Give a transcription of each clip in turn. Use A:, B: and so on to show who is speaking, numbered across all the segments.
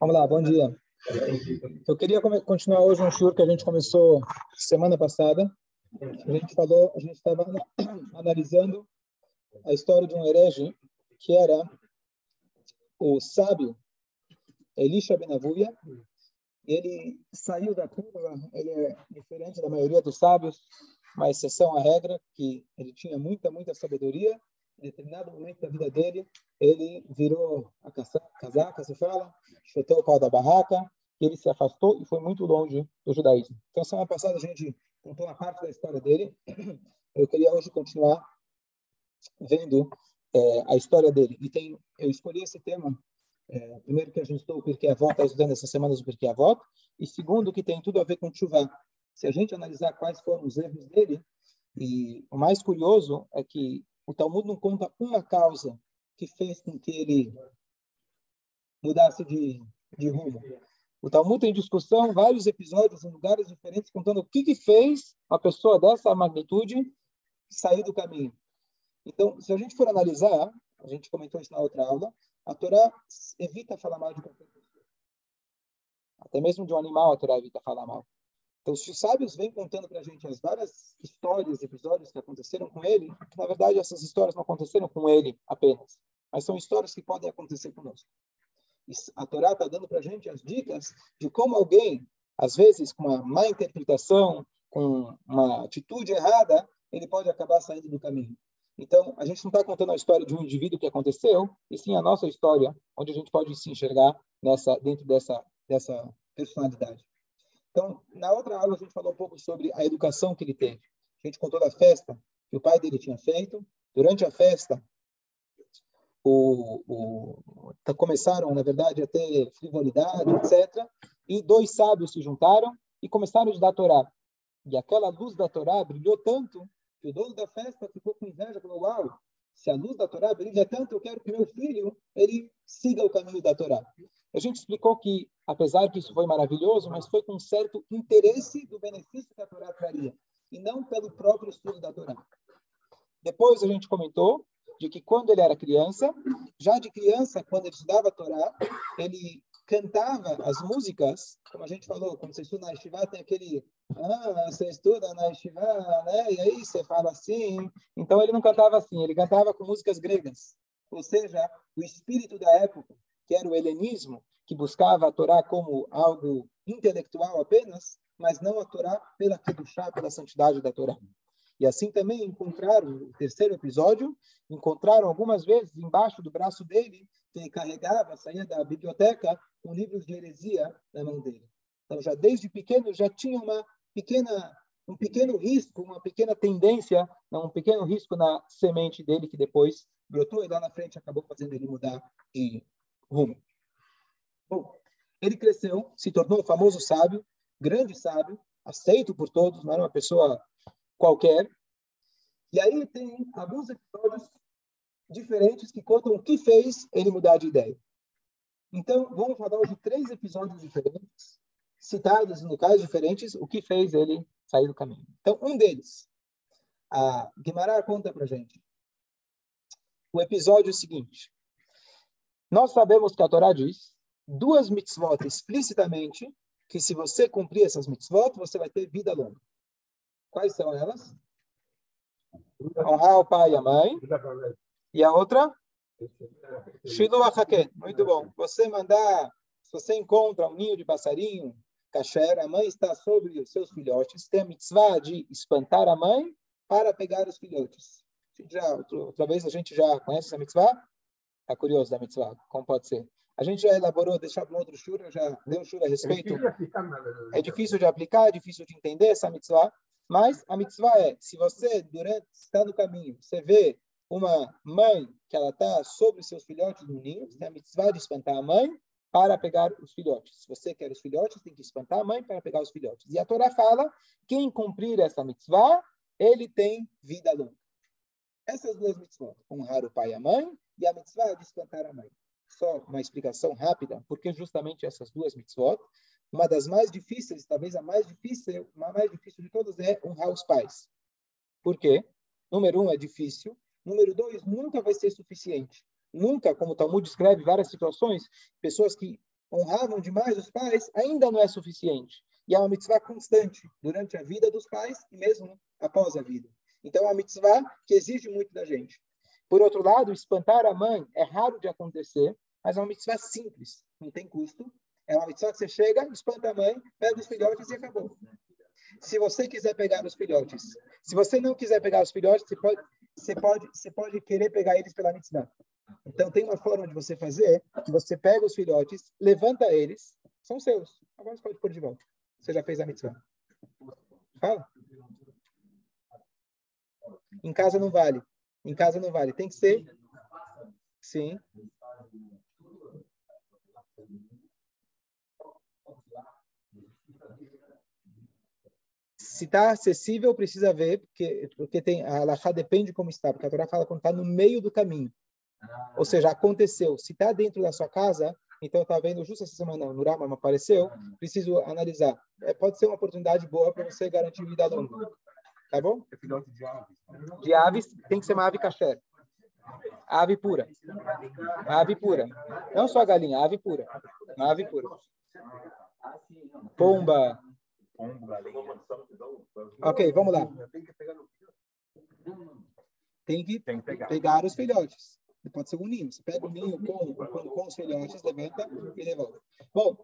A: Vamos lá, bom dia. Eu queria continuar hoje um show que a gente começou semana passada. A gente falou, a gente estava analisando a história de um herege que era o sábio Elisha Benavuia. Ele saiu da curva, ele é diferente da maioria dos sábios, uma exceção à regra, que ele tinha muita, muita sabedoria. Em determinado momento da vida dele, ele virou a casaca, se fala, chutou o pau da barraca, ele se afastou e foi muito longe do judaísmo. Então, semana passada a gente contou uma parte da história dele. Eu queria hoje continuar vendo é, a história dele. E tem, eu escolhi esse tema, é, primeiro que a gente estou o Pirkei Avot, está estudando essas semanas o Pirkei Avot, e segundo que tem tudo a ver com chuva. Se a gente analisar quais foram os erros dele, e o mais curioso é que o Talmud não conta uma causa que fez com que ele mudasse de, de rumo. O Talmud tem discussão, vários episódios em lugares diferentes, contando o que, que fez uma pessoa dessa magnitude sair do caminho. Então, se a gente for analisar, a gente comentou isso na outra aula, a Torá evita falar mal de qualquer pessoa. Até mesmo de um animal, a Torá evita falar mal. Então, os sábios vêm contando para a gente as várias histórias, episódios que aconteceram com ele, que na verdade essas histórias não aconteceram com ele apenas, mas são histórias que podem acontecer conosco. E a Torá está dando para a gente as dicas de como alguém, às vezes com uma má interpretação, com uma atitude errada, ele pode acabar saindo do caminho. Então, a gente não está contando a história de um indivíduo que aconteceu, e sim a nossa história, onde a gente pode se enxergar nessa, dentro dessa, dessa personalidade. Então, na outra aula, a gente falou um pouco sobre a educação que ele teve. A gente contou da festa que o pai dele tinha feito. Durante a festa, o, o, tá, começaram, na verdade, a ter frivolidade, etc. E dois sábios se juntaram e começaram a estudar a Torá. E aquela luz da Torá brilhou tanto que o dono da festa ficou com inveja, falou, uau, se a luz da Torá brilha tanto, eu quero que meu filho ele siga o caminho da Torá. A gente explicou que, apesar que isso foi maravilhoso, mas foi com um certo interesse do benefício que a Torá traria, e não pelo próprio estudo da Torá. Depois a gente comentou de que quando ele era criança, já de criança, quando ele estudava a Torá, ele cantava as músicas, como a gente falou, quando você estuda na Yeshiva, tem aquele, ah, você estuda na Yeshiva, né? E aí você fala assim. Então ele não cantava assim, ele cantava com músicas gregas. Ou seja, o espírito da época, que era o helenismo, que buscava a Torá como algo intelectual apenas, mas não a Torá pela kedushá, pela santidade da Torá. E assim também encontraram, no terceiro episódio, encontraram algumas vezes embaixo do braço dele, que ele carregava, saía da biblioteca, com livros de heresia na mão dele. Então, já desde pequeno, já tinha uma pequena, um pequeno risco, uma pequena tendência, um pequeno risco na semente dele, que depois brotou e lá na frente acabou fazendo ele mudar de rumo. Bom, ele cresceu, se tornou um famoso sábio, grande sábio, aceito por todos, não era uma pessoa qualquer. E aí tem alguns episódios diferentes que contam o que fez ele mudar de ideia. Então, vamos falar hoje de três episódios diferentes, citados em locais diferentes, o que fez ele sair do caminho. Então, um deles, a Guimarães conta para gente. O episódio é seguinte. Nós sabemos que a Torá diz duas mitzvot explicitamente que se você cumprir essas mitzvot, você vai ter vida longa. Quais são elas? Honrar o pai e a mãe. E a outra? Shilu Achaken. Muito bom. Você mandar, se você encontra um ninho de passarinho, kasher, a mãe está sobre os seus filhotes, tem a mitzvah de espantar a mãe para pegar os filhotes. Já, outra vez a gente já conhece essa mitzvah? Está curioso da mitzvah? Como pode ser? A gente já elaborou, deixar para um outro shura, já deu um shura a respeito. É difícil de aplicar, é difícil de entender essa mitzvah. Mas a mitzvah é, se você, durante, está no caminho, você vê uma mãe que ela está sobre seus filhotes no ninho, você tem a mitzvah de espantar a mãe para pegar os filhotes. Se você quer os filhotes, tem que espantar a mãe para pegar os filhotes. E a Torá fala, quem cumprir essa mitzvah, ele tem vida longa. Essas duas mitzvot, honrar o pai e a mãe, e a mitzvah de espantar a mãe. Só uma explicação rápida, porque justamente essas duas mitzvot uma das mais difíceis, talvez a mais difícil, a mais difícil de todas é honrar os pais. Por quê? Número um, é difícil. Número dois, nunca vai ser suficiente. nunca, como o Talmud descreve várias situações, pessoas que honravam demais os pais, ainda não é suficiente. E é uma mitzvah constante durante a vida dos pais e mesmo após a vida. Então, é uma mitzvah que exige muito da gente. Por outro lado, espantar a mãe é raro de acontecer, mas é uma mitzvah simples, não tem custo. É uma mitzvah que você chega, espanta a mãe, pega os filhotes e acabou. Se você quiser pegar os filhotes, se você não quiser pegar os filhotes, você pode, você pode, você pode querer pegar eles pela mitzvah. Então, tem uma forma de você fazer que você pega os filhotes, levanta eles, são seus. Agora você pode pôr de volta. Você já fez a mitzvah. Fala. Em casa não vale. Em casa não vale. Tem que ser. Sim. Se está acessível, precisa ver, porque, porque tem, a Alahá depende como está, porque a Torá fala quando está no meio do caminho. Ou seja, aconteceu. Se está dentro da sua casa, então está vendo justo essa semana no Rama apareceu, preciso analisar. É, pode ser uma oportunidade boa para você garantir vida longa. Tá bom? É de aves. De aves, tem que ser uma ave caché. Ave pura. ave pura. Não só a galinha, ave pura. Uma ave pura. Pomba. Ok, vamos lá. Tem que pegar os filhotes. Pode ser um ninho. Você pega o ninho com, com, com os filhotes, levanta e devolve. Bom,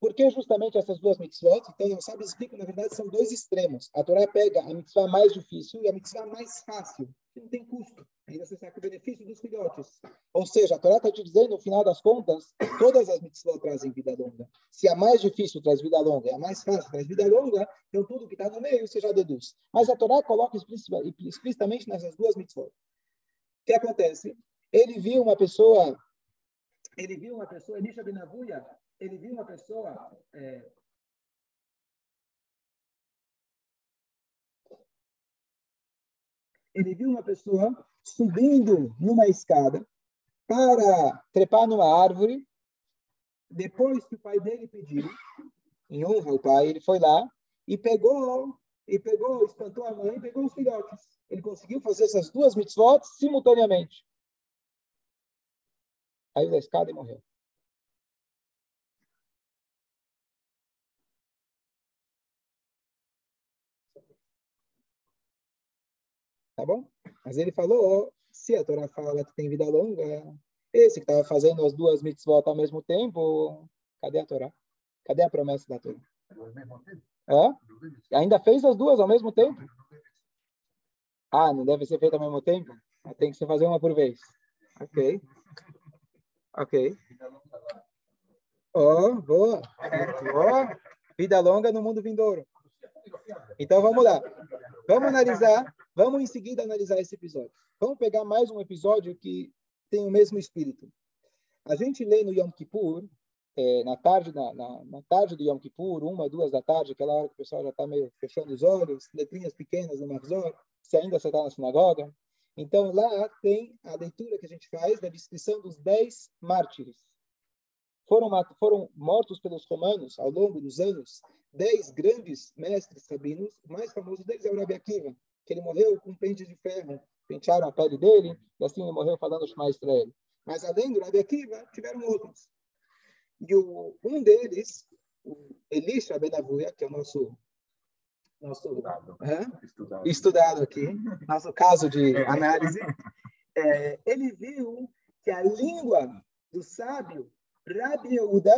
A: por que justamente essas duas mitzvot? Então, os sábios explicam, na verdade, são dois extremos. A Torá pega a mitzvah mais difícil e a mitzvah mais fácil, que não tem custo. Ainda você sabe o benefício dos filhotes. Ou seja, a Torá está te dizendo, no final das contas, todas as mitzvot trazem vida longa. Se a mais difícil traz vida longa e a mais fácil traz vida longa, então tudo que está no meio você já deduz. Mas a Torá coloca explicitamente nessas duas mitzvot. O que acontece? Ele viu uma pessoa, ele viu uma pessoa, Elisha Benavuia, ele viu uma pessoa é, ele viu uma pessoa subindo numa escada para trepar numa árvore. Depois que o pai dele pediu, em honra ao pai, ele foi lá e pegou, e pegou, espantou a mãe e pegou os filhotes. Ele conseguiu fazer essas duas mitzvot simultaneamente. Caiu da escada e morreu. Tá bom? Mas ele falou, se a Torá fala que tem vida longa, esse que estava fazendo as duas mitzvot ao mesmo tempo, cadê a Torá? Cadê a promessa da Torá? É? Ainda fez as duas ao mesmo tempo? Ah, não deve ser feito ao mesmo tempo? Tem que se fazer uma por vez. Ok. Ok. Oh, boa. Oh, vida longa no mundo vindouro. Então vamos lá. Vamos analisar Vamos em seguida analisar esse episódio. Vamos pegar mais um episódio que tem o mesmo espírito. A gente lê no Yom Kippur, é, na, tarde, na, na, na, tarde do Yom Kippur, uma, duas da tarde, aquela hora que o pessoal já está meio fechando os olhos, letrinhas pequenas no Marzor, se ainda você está na sinagoga. Então, lá tem a leitura que a gente faz da descrição dos dez mártires. Foram, foram mortos pelos romanos ao longo dos anos dez grandes mestres rabinos. O mais famoso deles é o Rabi Akiva, que ele morreu com pente de ferro, pentearam a pele dele, e assim ele morreu falando para ele. Mas além do Rabi Akiva, tiveram outros. E o, um deles, o Elisha Benavuia, que é o nosso nosso estudado, estudado. estudado aqui, nosso caso de é. análise, é, ele viu que a língua do sábio Rabi Yehuda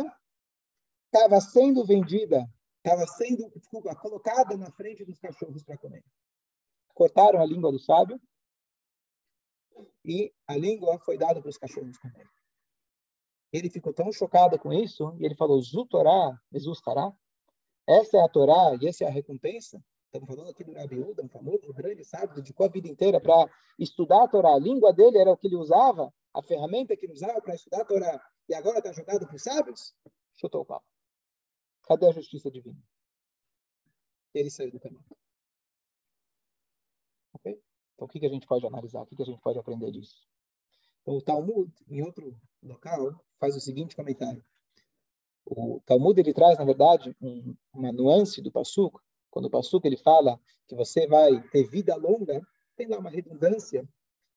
A: estava sendo vendida, estava sendo, desculpa, colocada na frente dos cachorros para comer cortaram a língua do sábio e a língua foi dada para os cachorros comerem. Ele ficou tão chocado com isso e ele falou: Zutorá, Jesus fará. Essa é a Torá e essa é a recompensa. Estamos falando aqui do Rabi Uda, um famoso grande sábio, dedicou a vida inteira para estudar a Torá. A língua dele era o que ele usava, a ferramenta que ele usava para estudar a Torá. E agora está jogado para os sábios? Chutou o pau. Cadê a justiça divina? Ele saiu do caminho. Então, o que, que a gente pode analisar? O que, que a gente pode aprender disso? Então, o Talmud, em outro local, faz o seguinte comentário. O Talmud ele traz, na verdade, um, uma nuance do Passuco. Quando o Passuco ele fala que você vai ter vida longa, tem lá uma redundância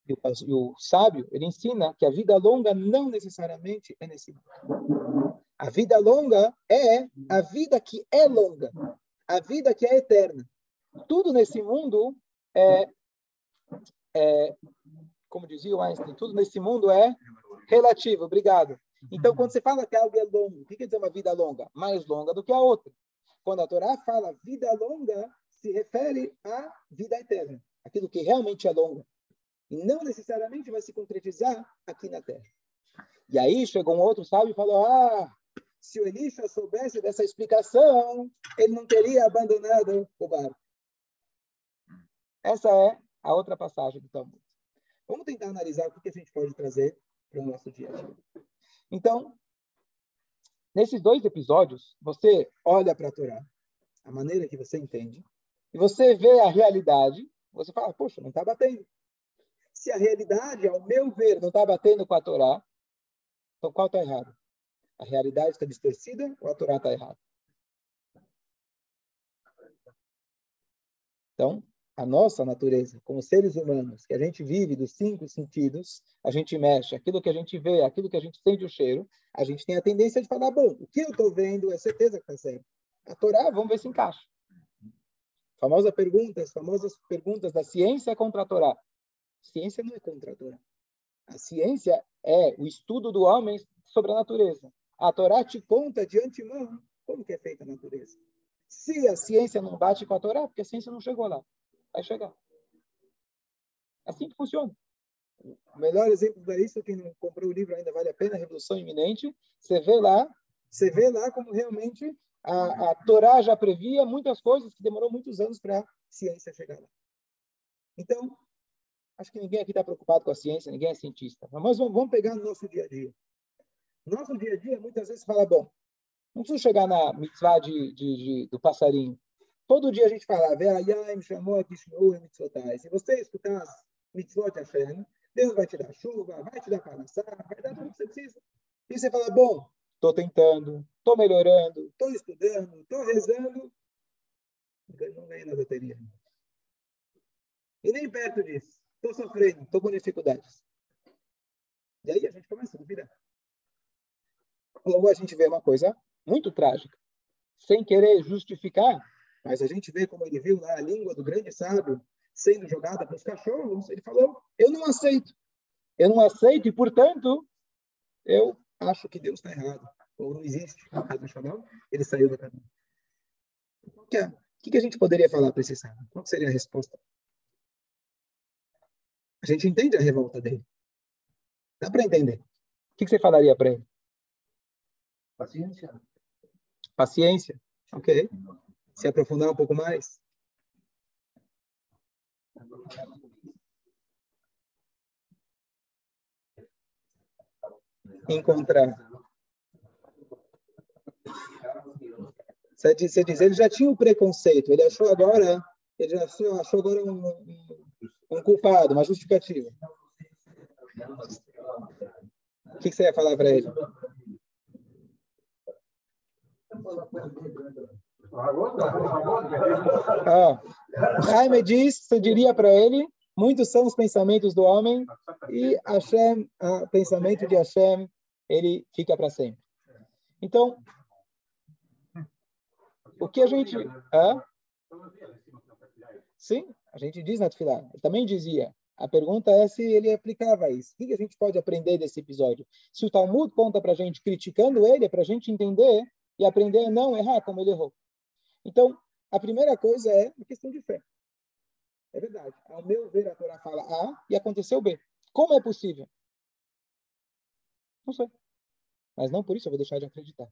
A: E o, e o sábio, ele ensina que a vida longa não necessariamente é nesse mundo. A vida longa é a vida que é longa, a vida que é eterna. Tudo nesse mundo é, é como dizia o Einstein, tudo nesse mundo é relativo. Obrigado. Então, quando você fala que algo é longo, o que quer dizer uma vida longa? Mais longa do que a outra. Quando a Torá fala vida longa, se refere à vida eterna, aquilo que realmente é longa. E não necessariamente vai se concretizar aqui na Terra. E aí chegou um outro sábio e falou: Ah, se o Elisha soubesse dessa explicação, ele não teria abandonado o barco. Essa é a outra passagem do Talmud. Vamos tentar analisar o que a gente pode trazer para o nosso dia a dia. Então, nesses dois episódios, você olha para a Torá, a maneira que você entende, e você vê a realidade, você fala, poxa, não está batendo. Se a realidade, ao meu ver, não está batendo com a Torá, então qual está errado? A realidade está distorcida ou a Torá está errada? Então, a nossa natureza, como seres humanos, que a gente vive dos cinco sentidos, a gente mexe, aquilo que a gente vê, aquilo que a gente sente o cheiro, a gente tem a tendência de falar, bom, o que eu estou vendo é certeza que está certo. A Torá, vamos ver se encaixa. Famosa pergunta, as famosas perguntas da ciência contra a Torá. Ciência não é contra a Torá. A ciência é o estudo do homem sobre a natureza. A Torá te conta de antemão como que é feita a natureza. Se a ciência não bate com a Torá, porque a ciência não chegou lá. Vai chegar. Assim que funciona. O melhor exemplo para isso, quem não comprou o livro ainda vale a pena, Revolução Iminente, você vê lá, você vê lá como realmente a, a Torá já previa muitas coisas que demorou muitos anos para a ciência chegar lá. Então, Acho que ninguém aqui está preocupado com a ciência, ninguém é cientista. Mas vamos pegar no nosso dia a dia. No nosso dia a dia, muitas vezes fala, bom, não preciso chegar na mitzvah de, de, de, do passarinho. Todo dia a gente fala, me chamou Se você escutar as mitzvot de Hashem, Deus vai te dar chuva, vai te dar panassá, vai dar tudo que você precisa. E você fala, bom, estou tentando, estou melhorando, estou estudando, estou rezando, não ganhei na loteria. E nem perto disso. Estou sofrendo, estou com dificuldades. E aí a gente começa a duvidar. Logo a gente vê uma coisa muito trágica. Sem querer justificar, mas a gente vê como ele viu lá a língua do grande sábio sendo jogada para os cachorros. Ele falou: Eu não aceito. Eu não aceito e, portanto, eu acho que Deus está errado. Ou não existe. Ele saiu do caminho. O que, que a gente poderia falar para esse sábio? Qual seria a resposta? A gente entende a revolta dele. Dá para entender. O que, você falaria para ele?
B: Paciência.
A: Paciência. Ok. Se aprofundar um pouco mais. Encontrar. Você diz, você diz, ele já tinha o preconceito, ele achou agora, ele achou, achou agora um, um culpado, uma justificativa. O que, você ia falar para ele? Ah, Jaime diz, você diria para ele, muitos são os pensamentos do homem e Hashem, o pensamento de Hashem, ele fica para sempre. Então, o que a gente... Ah? Sim, a gente diz na Tfilá. Ele também dizia. A pergunta é se ele aplicava isso. O que a gente pode aprender desse episódio? Se o Talmud conta para a gente criticando ele, é para a gente entender e aprender a não errar como ele errou. Então, a primeira coisa é a questão de fé. É verdade. Ao meu ver, a Torá fala A e aconteceu B. Como é possível? Não sei. Mas não por isso eu vou deixar de acreditar.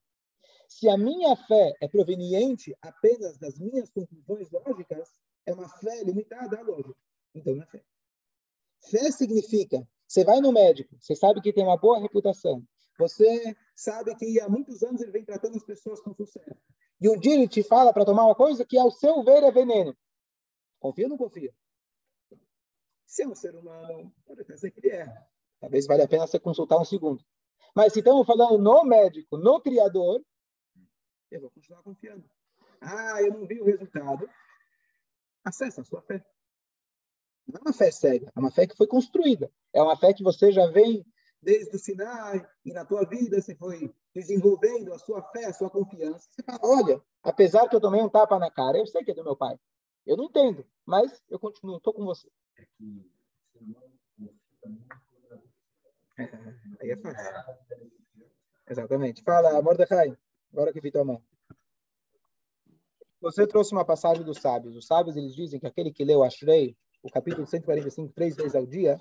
A: Se a minha fé é proveniente apenas das minhas conclusões lógicas, é uma fé limitada à lógica. Então, não é fé. Fé significa, você vai no médico, você sabe que tem uma boa reputação, você sabe que há muitos anos ele vem tratando as pessoas com sucesso. E um dia ele te fala para tomar uma coisa que, ao seu ver, é veneno. Confia ou não confia? Se é um ser humano, pode até ser que ele é. Talvez valha a pena você consultar um segundo. Mas se estamos falando no médico, no Criador, eu vou continuar confiando. Ah, eu não vi o resultado acessa a sua fé. Não é uma fé cega, é uma fé que foi construída. É uma fé que você já vem desde o Sinai e na tua vida você foi desenvolvendo a sua fé, a sua confiança. Você fala, olha, apesar que eu tomei um tapa na cara, eu sei que é do meu pai. Eu não entendo, mas eu continuo, estou com você. Aí é fácil. Exatamente. Fala, Mordecai, agora que vi tua mão. Você trouxe uma passagem dos sábios. Os sábios, eles dizem que aquele que leu Ashrei, o capítulo 145, três vezes ao dia,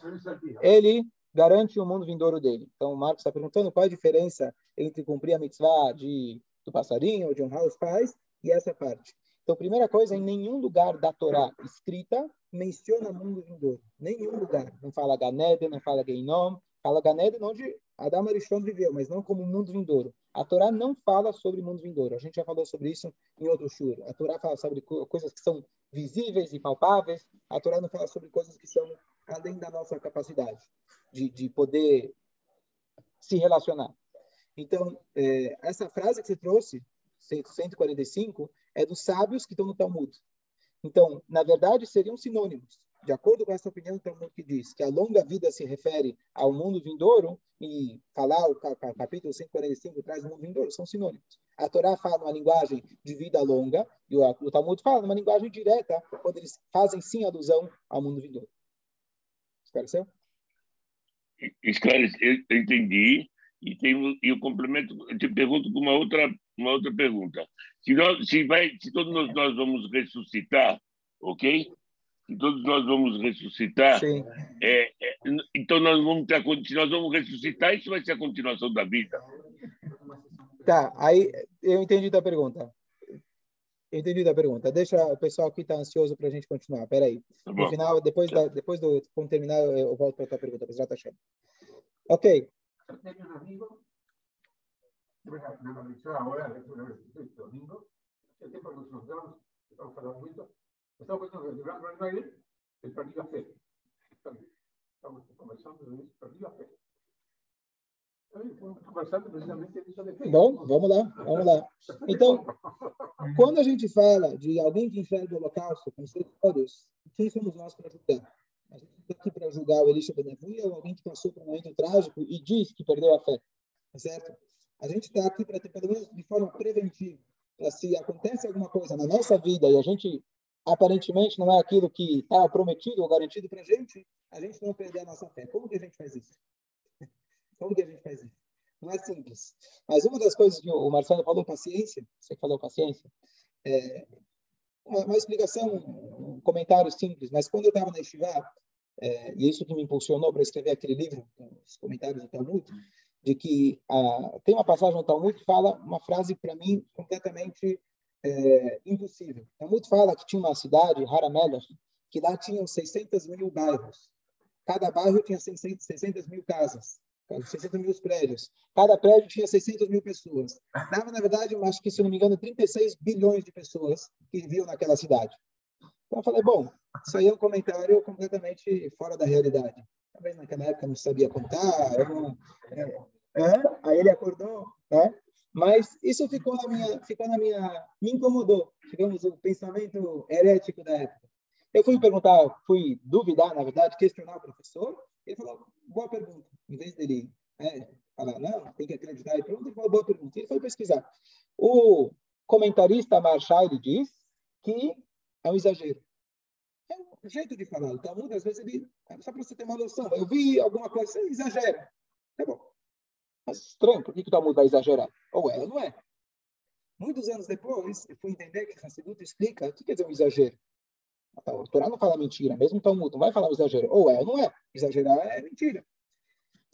A: ele garante o mundo vindouro dele. Então, o Marcos está perguntando qual a diferença entre cumprir a mitzvah de, do passarinho ou de honrar os pais e essa parte. Então, primeira coisa, em nenhum lugar da Torá escrita menciona mundo vindouro. Nenhum lugar. Não fala Ganeden, não fala Geinom, fala Ganeden onde Adão Arishon viveu, mas não como mundo vindouro. A Torá não fala sobre mundo vindouro. A gente já falou sobre isso em outro shur. A Torá fala sobre coisas que são visíveis e palpáveis. A Torá não fala sobre coisas que são além da nossa capacidade de, de poder se relacionar. Então, é, essa frase que você trouxe, 145, é dos sábios que estão no Talmud. Então, na verdade, seriam sinônimos. De acordo com essa opinião Talmud que diz que a longa vida se refere ao mundo vindouro, e falar o capítulo 145 traz o mundo vindouro, são sinônimos. A Torá fala uma linguagem de vida longa, e o Talmud fala uma linguagem direta, quando eles fazem sim alusão ao mundo vindouro. Esclareceu?
C: Esclareceu, eu entendi. E tem e o complemento, eu te pergunto com uma outra uma outra pergunta. Se nós se vai se todos nós, nós vamos ressuscitar, ok? Se todos nós vamos ressuscitar, é, é, então nós vamos ter nós vamos ressuscitar, isso vai ser a continuação da vida.
A: Tá, aí eu entendi da pergunta. Eu entendi da pergunta. Deixa o pessoal aqui tá ansioso para a gente continuar. Peraí. Tá no final, depois da, depois do quando terminar, eu volto para a tua pergunta. Já tá cheio. Ok tengo estamos pensando que Gran Rail, el partido a fe. Estamos conversando de isso, partido a fe. Bom, vamos lá, vamos lá. Então, quando a gente fala de alguém que enxerga o holocausto com seus olhos, quem somos nós para ajudar? A gente está aqui para julgar o Elisha Benevuia ou alguém que passou por um momento trágico e diz que perdeu a fé, tá certo? A gente está aqui para ter, pelo menos de forma preventiva, para se acontece alguma coisa na nossa vida e a gente aparentemente não é aquilo que está prometido ou garantido para a gente, a gente não perder a nossa fé. Como que a gente faz isso? Como que a gente faz isso? Não é simples. Mas uma das coisas que o Marcelo falou, paciência, você falou paciência, é, uma, uma, explicação, um comentário simples, mas quando eu estava na Estivá, é, e isso que me impulsionou para escrever aquele livro, os comentários do Talmud, de que ah, tem uma passagem no Talmud que fala uma frase para mim completamente é, impossível. Talmud fala que tinha uma cidade, Haramelech, que lá tinham 600 mil bairros. Cada bairro tinha 600, 600 mil casas. 60 mil prédios. Cada prédio tinha 600 mil pessoas. Dava, na verdade, acho que, se não me engano, 36 bilhões de pessoas que viviam naquela cidade. Então eu falei, bom, isso aí é um comentário completamente fora da realidade. Talvez naquela época não sabia contar, eu não, é, é, aí ele acordou, né? Mas isso ficou na minha, ficou na minha, me incomodou, digamos, o pensamento herético da época. Eu fui perguntar, fui duvidar, na verdade, questionar o professor, ele falou, boa pergunta. Em vez dele é, falar, não, tem que acreditar, ele pergunta, ele falou, boa pergunta. Ele foi pesquisar. O comentarista Marshall diz que é um exagero. É um jeito de falar. O Talmud, às vezes, ele, é só para você ter uma noção, eu vi alguma coisa, você exagera. Tá bom. Mas estranho, por que, que o Talmud vai exagerar? Ou é ou não é. Muitos anos depois, eu fui entender que Hassidut explica o que quer dizer um exagero. O Torá não fala mentira, mesmo o Talmud não vai falar um exagero. Ou é ou não é. Exagerar é mentira.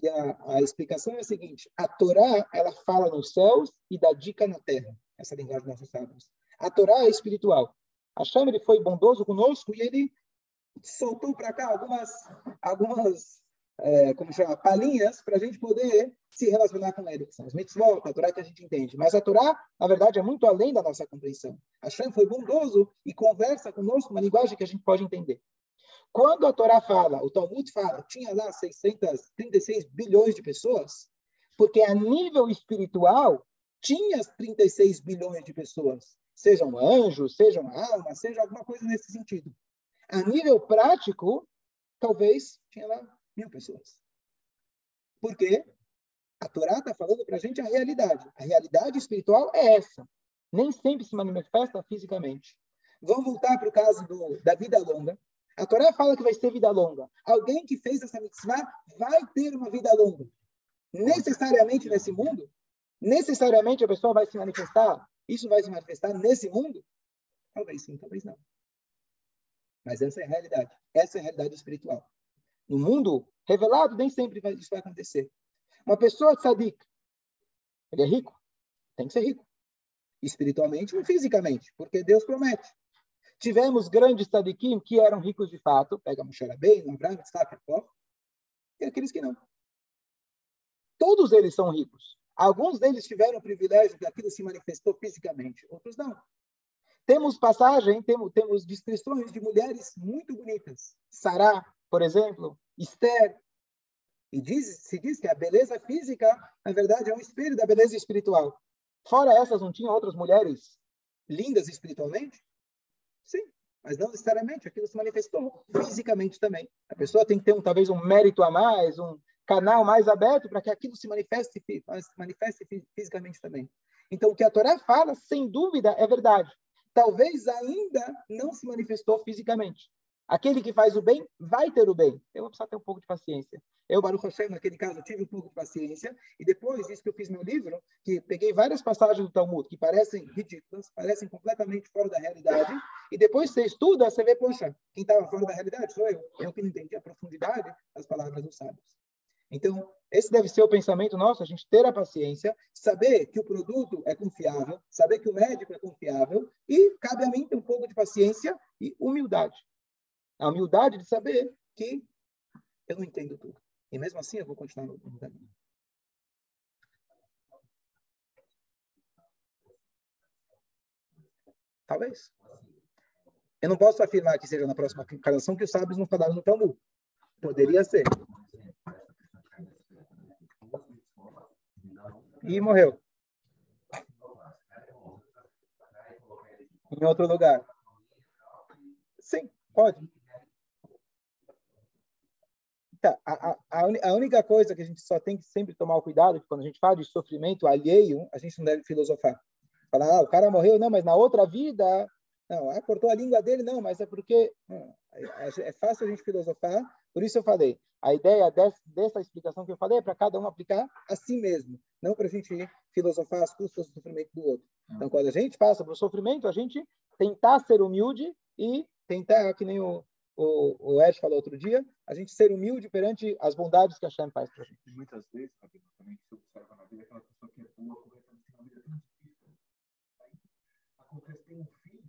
A: E a, a explicação é a seguinte: a Torá ela fala nos céus e dá dica na terra. Essa é a linguagem dos nossos. A Torá é espiritual. Hashem ele foi bondoso conosco e ele soltou para cá algumas, algumas é, como chama, palhinhas para a gente poder se relacionar com ele. São os mitzvot, a Torá que a gente entende. Mas a Torá, na verdade, é muito além da nossa compreensão. Hashem foi bondoso e conversa conosco uma linguagem que a gente pode entender. Quando a Torá fala, o Talmud fala, tinha lá 636 bilhões de pessoas, porque a nível espiritual tinha 36 bilhões de pessoas, sejam anjos, sejam almas, seja alguma coisa nesse sentido. A nível prático, talvez tinha lá mil pessoas. Por quê? A Torá está falando para a gente a realidade. A realidade espiritual é essa. Nem sempre se manifesta fisicamente. Vamos voltar para o caso do, da vida longa. A Torá fala que vai ser vida longa. Alguém que fez essa mitzvah vai ter uma vida longa. Necessariamente nesse mundo? Necessariamente a pessoa vai se manifestar? Isso vai se manifestar nesse mundo? Talvez sim, talvez não. Mas essa é a realidade. Essa é a realidade espiritual. No mundo revelado, nem sempre isso vai acontecer. Uma pessoa tzadik, ele é rico? Tem que ser rico. Espiritualmente ou fisicamente, porque Deus promete. Tivemos grandes tzadikim que eram ricos de fato, pega Moshe Rabbeinu, Abraham, Isaac, e aqueles que não. Todos eles são ricos. Alguns deles tiveram o privilégio que aquilo se manifestou fisicamente, outros não. Temos passagem, temos, temos descrições de mulheres muito bonitas. Sará, por exemplo, Esther. E diz, se diz que a beleza física, na verdade, é um espelho da beleza espiritual. Fora essas, não tinha outras mulheres lindas espiritualmente? Sim, mas não necessariamente aquilo se manifestou fisicamente também. A pessoa tem que ter um, talvez um mérito a mais, um canal mais aberto para que aquilo se manifeste, se manifeste fisicamente também. Então, o que a Torá fala, sem dúvida, é verdade. Talvez ainda não se manifestou fisicamente. Aquele que faz o bem vai ter o bem. Eu vou precisar ter um pouco de paciência. Eu, Baruch Hashem, naquele caso, tive um pouco de paciência. E depois disso que eu fiz meu livro, que peguei várias passagens do Talmud que parecem ridículas, parecem completamente fora da realidade. E depois você estuda, você vê, poxa, quem estava fora da realidade sou eu. Eu que não entendi a profundidade das palavras dos sábios. Então, esse deve ser o pensamento nosso, a gente ter a paciência, saber que o produto é confiável, saber que o médico é confiável e cabe a mim ter um pouco de paciência e humildade. A humildade de saber que eu não entendo tudo. E mesmo assim eu vou continuar no, caminho. Talvez. Eu não posso afirmar que seja na próxima encarnação que os sábios não falaram no Talmud. Poderia ser. E morreu. Em outro lugar. Sim, pode. Tá, a, a, a única coisa que a gente só tem que sempre tomar o cuidado, que quando a gente fala de sofrimento alheio, a gente não deve filosofar. Falar, ah, o cara morreu, não, mas na outra vida, não, ah, cortou a língua dele, não, mas é porque não, é, é fácil a gente filosofar. Por isso eu falei, a ideia dessa, dessa explicação que eu falei é para cada um aplicar a si mesmo, não para a gente filosofar as custas do sofrimento do outro. Então, quando a gente passa por sofrimento, a gente tentar ser humilde e tentar, que nem o, o, o Ed falou outro dia, a gente ser humilde perante as bondades que a Shem faz para a gente.
B: Muitas vezes, Rabino, também se observa na vida, aquela pessoa que é boa, corretamente, na vida é tão difícil. acontece, tem um filho,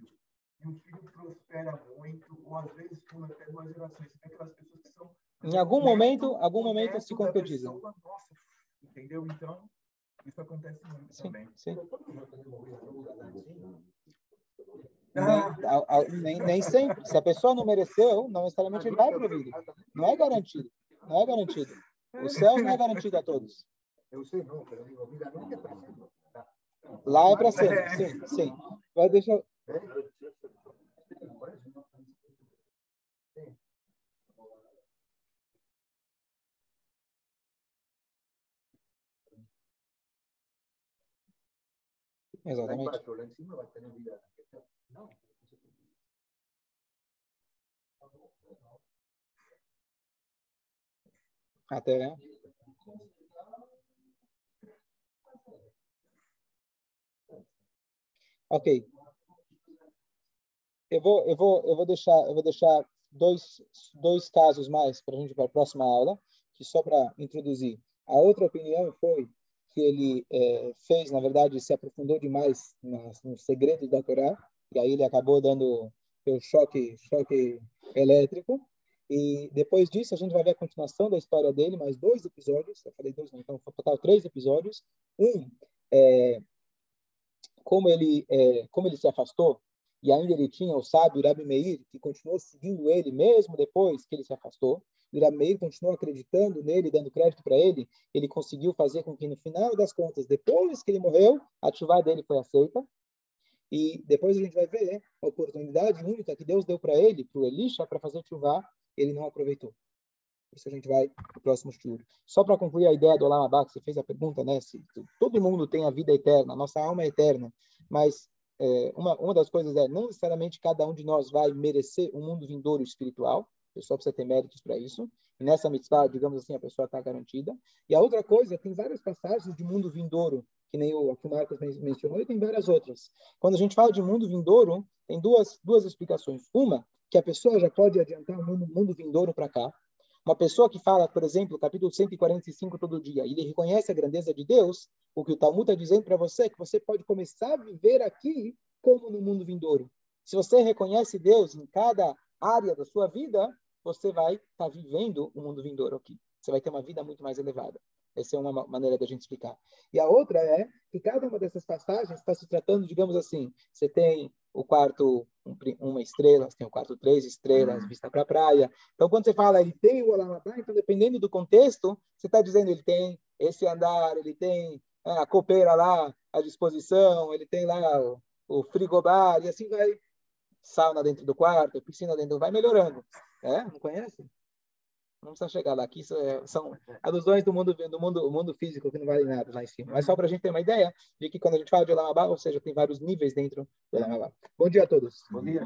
B: e o filho prospera muito, ou às vezes por até duas gerações. Tem aquelas pessoas que são...
A: Em algum momento, algum momento se concretiza.
B: Nossa, entendeu? Então, isso acontece muito
A: sim,
B: também.
A: Sim. Nem, nem, nem, sempre. Se a pessoa não mereceu, não necessariamente ele vai para o vida. Não é garantido. Não é garantido. O céu não é garantido a todos.
B: Eu sei não, pero digo, vida nunca é para sempre.
A: Lá é para sempre, sim, sim. Mas deixa eu... Até. né? Ok. Eu vou, eu vou, eu vou deixar, eu vou deixar dois, dois casos mais para a gente para a próxima aula, que só para introduzir. A outra opinião foi que ele é, fez, na verdade, se aprofundou demais nos, nos segredos da Torá, e aí ele acabou dando o choque, choque elétrico. E depois disso, a gente vai ver a continuação da história dele, mais dois episódios. Eu falei dois, então, total três episódios. Um, é, como, ele, é, como ele se afastou, e ainda ele tinha o sábio Rabi Meir, que continuou seguindo ele mesmo depois que ele se afastou. O Rabi Meir continuou acreditando nele, dando crédito para ele. Ele conseguiu fazer com que, no final das contas, depois que ele morreu, a atividade dele foi aceita. E depois a gente vai ver a oportunidade única que Deus deu para ele, para o Elisha, para fazer chuva ele não aproveitou. Isso a gente vai para o próximo estudo. Só para concluir a ideia do Olam Abba, que você fez a pergunta, né? Se todo mundo tem a vida eterna, nossa alma é eterna, mas é, uma, uma das coisas é, não necessariamente cada um de nós vai merecer um mundo vindouro espiritual, a pessoa precisa ter méritos para isso, e nessa mitzvah, digamos assim, a pessoa está garantida. E a outra coisa, tem várias passagens de mundo vindouro, que nem o que o Marcos mencionou, e tem várias outras. Quando a gente fala de mundo vindouro, tem duas, duas explicações. Uma, que a pessoa já pode adiantar o mundo, mundo vindouro para cá, uma pessoa que fala, por exemplo, capítulo 145 todo dia, e ele reconhece a grandeza de Deus, o que o Talmud está dizendo para você é que você pode começar a viver aqui como no mundo vindouro. Se você reconhece Deus em cada área da sua vida, você vai estar tá vivendo o mundo vindouro aqui. Você vai ter uma vida muito mais elevada. Essa é uma maneira da gente explicar. E a outra é que cada uma dessas passagens está se tratando, digamos assim, você tem o quarto uma estrela, tem o quarto três estrelas, vista para a praia. Então, quando você fala ele tem o Olamabá, então dependendo do contexto, você está dizendo ele tem esse andar, ele tem é, a copeira lá à disposição, ele tem lá o, o frigobar, e assim vai. Sauna dentro do quarto, piscina dentro, vai melhorando. É? Não conhece? Não precisa chegar lá. É, são alusões do mundo, do mundo, do mundo físico que não vale nada lá em cima. Mas só para a gente ter uma ideia de que quando a gente fala de Olamabá, ou seja, tem vários níveis dentro do Olamabá. Bom dia a todos. Bom dia.